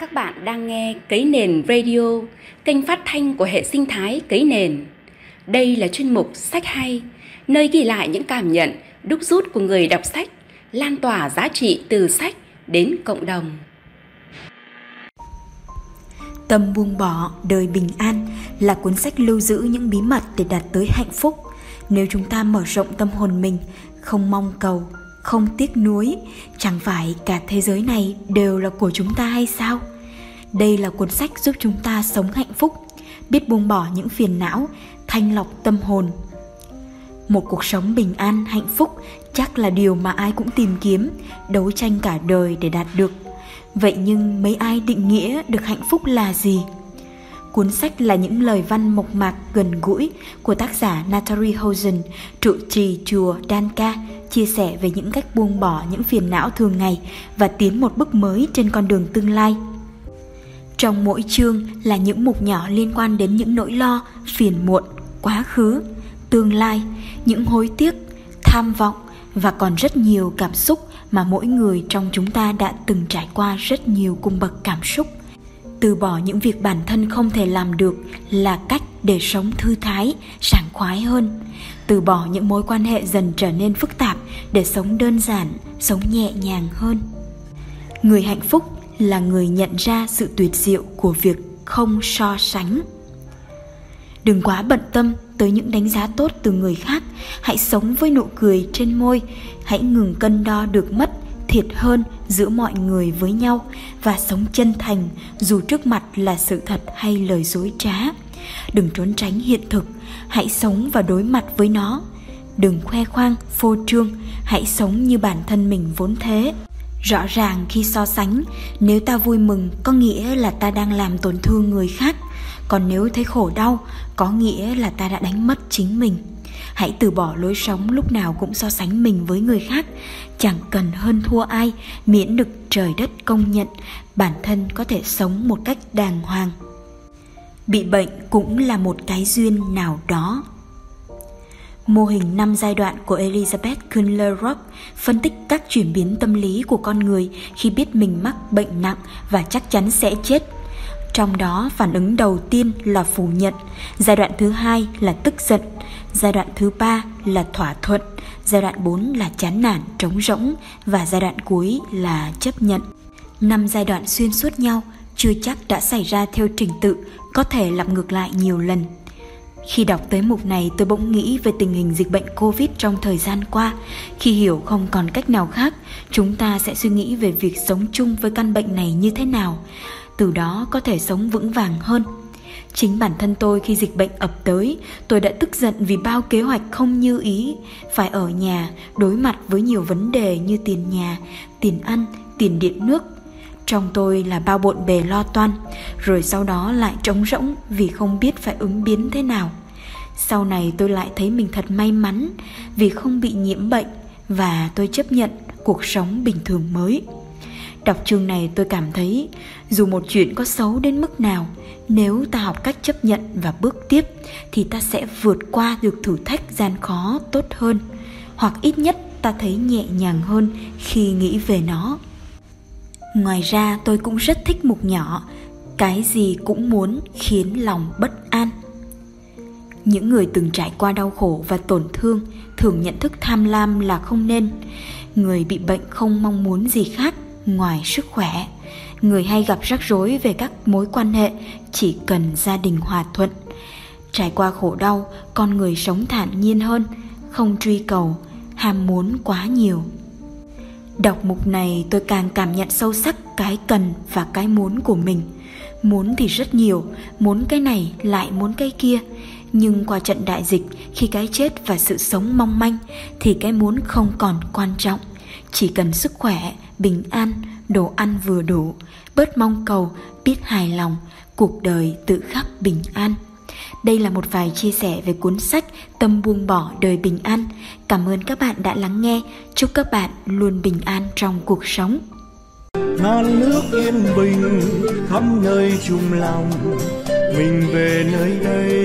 Các bạn đang nghe Cấy Nền Radio, kênh phát thanh của hệ sinh thái Cấy Nền. Đây là chuyên mục Sách Hay, nơi ghi lại những cảm nhận, đúc rút của người đọc sách, lan tỏa giá trị từ sách đến cộng đồng. Tâm buông bỏ, đời bình an là cuốn sách lưu giữ những bí mật để đạt tới hạnh phúc. Nếu chúng ta mở rộng tâm hồn mình, không mong cầu, không tiếc nuối, chẳng phải cả thế giới này đều là của chúng ta hay sao? Đây là cuốn sách giúp chúng ta sống hạnh phúc, biết buông bỏ những phiền não, thanh lọc tâm hồn. Một cuộc sống bình an, hạnh phúc chắc là điều mà ai cũng tìm kiếm, đấu tranh cả đời để đạt được. Vậy nhưng mấy ai định nghĩa được hạnh phúc là gì? Cuốn sách là những lời văn mộc mạc gần gũi của tác giả Natalie Hosen, trụ trì chùa Danka, chia sẻ về những cách buông bỏ những phiền não thường ngày và tiến một bước mới trên con đường tương lai. Trong mỗi chương là những mục nhỏ liên quan đến những nỗi lo, phiền muộn, quá khứ, tương lai, những hối tiếc, tham vọng và còn rất nhiều cảm xúc mà mỗi người trong chúng ta đã từng trải qua rất nhiều cung bậc cảm xúc từ bỏ những việc bản thân không thể làm được là cách để sống thư thái, sảng khoái hơn. Từ bỏ những mối quan hệ dần trở nên phức tạp để sống đơn giản, sống nhẹ nhàng hơn. Người hạnh phúc là người nhận ra sự tuyệt diệu của việc không so sánh. Đừng quá bận tâm tới những đánh giá tốt từ người khác, hãy sống với nụ cười trên môi, hãy ngừng cân đo được mất thiệt hơn giữa mọi người với nhau và sống chân thành dù trước mặt là sự thật hay lời dối trá. Đừng trốn tránh hiện thực, hãy sống và đối mặt với nó. Đừng khoe khoang, phô trương, hãy sống như bản thân mình vốn thế. Rõ ràng khi so sánh, nếu ta vui mừng, có nghĩa là ta đang làm tổn thương người khác. Còn nếu thấy khổ đau, có nghĩa là ta đã đánh mất chính mình hãy từ bỏ lối sống lúc nào cũng so sánh mình với người khác. Chẳng cần hơn thua ai, miễn được trời đất công nhận, bản thân có thể sống một cách đàng hoàng. Bị bệnh cũng là một cái duyên nào đó. Mô hình 5 giai đoạn của Elizabeth Kühler-Rock phân tích các chuyển biến tâm lý của con người khi biết mình mắc bệnh nặng và chắc chắn sẽ chết. Trong đó phản ứng đầu tiên là phủ nhận, giai đoạn thứ hai là tức giận, giai đoạn thứ ba là thỏa thuận, giai đoạn 4 là chán nản, trống rỗng và giai đoạn cuối là chấp nhận. Năm giai đoạn xuyên suốt nhau chưa chắc đã xảy ra theo trình tự, có thể lặp ngược lại nhiều lần. Khi đọc tới mục này tôi bỗng nghĩ về tình hình dịch bệnh Covid trong thời gian qua. Khi hiểu không còn cách nào khác, chúng ta sẽ suy nghĩ về việc sống chung với căn bệnh này như thế nào. Từ đó có thể sống vững vàng hơn. Chính bản thân tôi khi dịch bệnh ập tới, tôi đã tức giận vì bao kế hoạch không như ý, phải ở nhà đối mặt với nhiều vấn đề như tiền nhà, tiền ăn, tiền điện nước. Trong tôi là bao bộn bề lo toan, rồi sau đó lại trống rỗng vì không biết phải ứng biến thế nào. Sau này tôi lại thấy mình thật may mắn vì không bị nhiễm bệnh và tôi chấp nhận cuộc sống bình thường mới. Đọc chương này tôi cảm thấy dù một chuyện có xấu đến mức nào, nếu ta học cách chấp nhận và bước tiếp thì ta sẽ vượt qua được thử thách gian khó tốt hơn, hoặc ít nhất ta thấy nhẹ nhàng hơn khi nghĩ về nó. Ngoài ra tôi cũng rất thích mục nhỏ Cái gì cũng muốn khiến lòng bất an Những người từng trải qua đau khổ và tổn thương Thường nhận thức tham lam là không nên Người bị bệnh không mong muốn gì khác ngoài sức khỏe. Người hay gặp rắc rối về các mối quan hệ chỉ cần gia đình hòa thuận. Trải qua khổ đau, con người sống thản nhiên hơn, không truy cầu, ham muốn quá nhiều. Đọc mục này tôi càng cảm nhận sâu sắc cái cần và cái muốn của mình. Muốn thì rất nhiều, muốn cái này lại muốn cái kia. Nhưng qua trận đại dịch, khi cái chết và sự sống mong manh, thì cái muốn không còn quan trọng chỉ cần sức khỏe, bình an, đồ ăn vừa đủ, bớt mong cầu, biết hài lòng, cuộc đời tự khắc bình an đây là một vài chia sẻ về cuốn sách Tâm buông bỏ đời bình an. Cảm ơn các bạn đã lắng nghe. Chúc các bạn luôn bình an trong cuộc sống. non nước yên bình khắp nơi chung lòng mình về nơi đây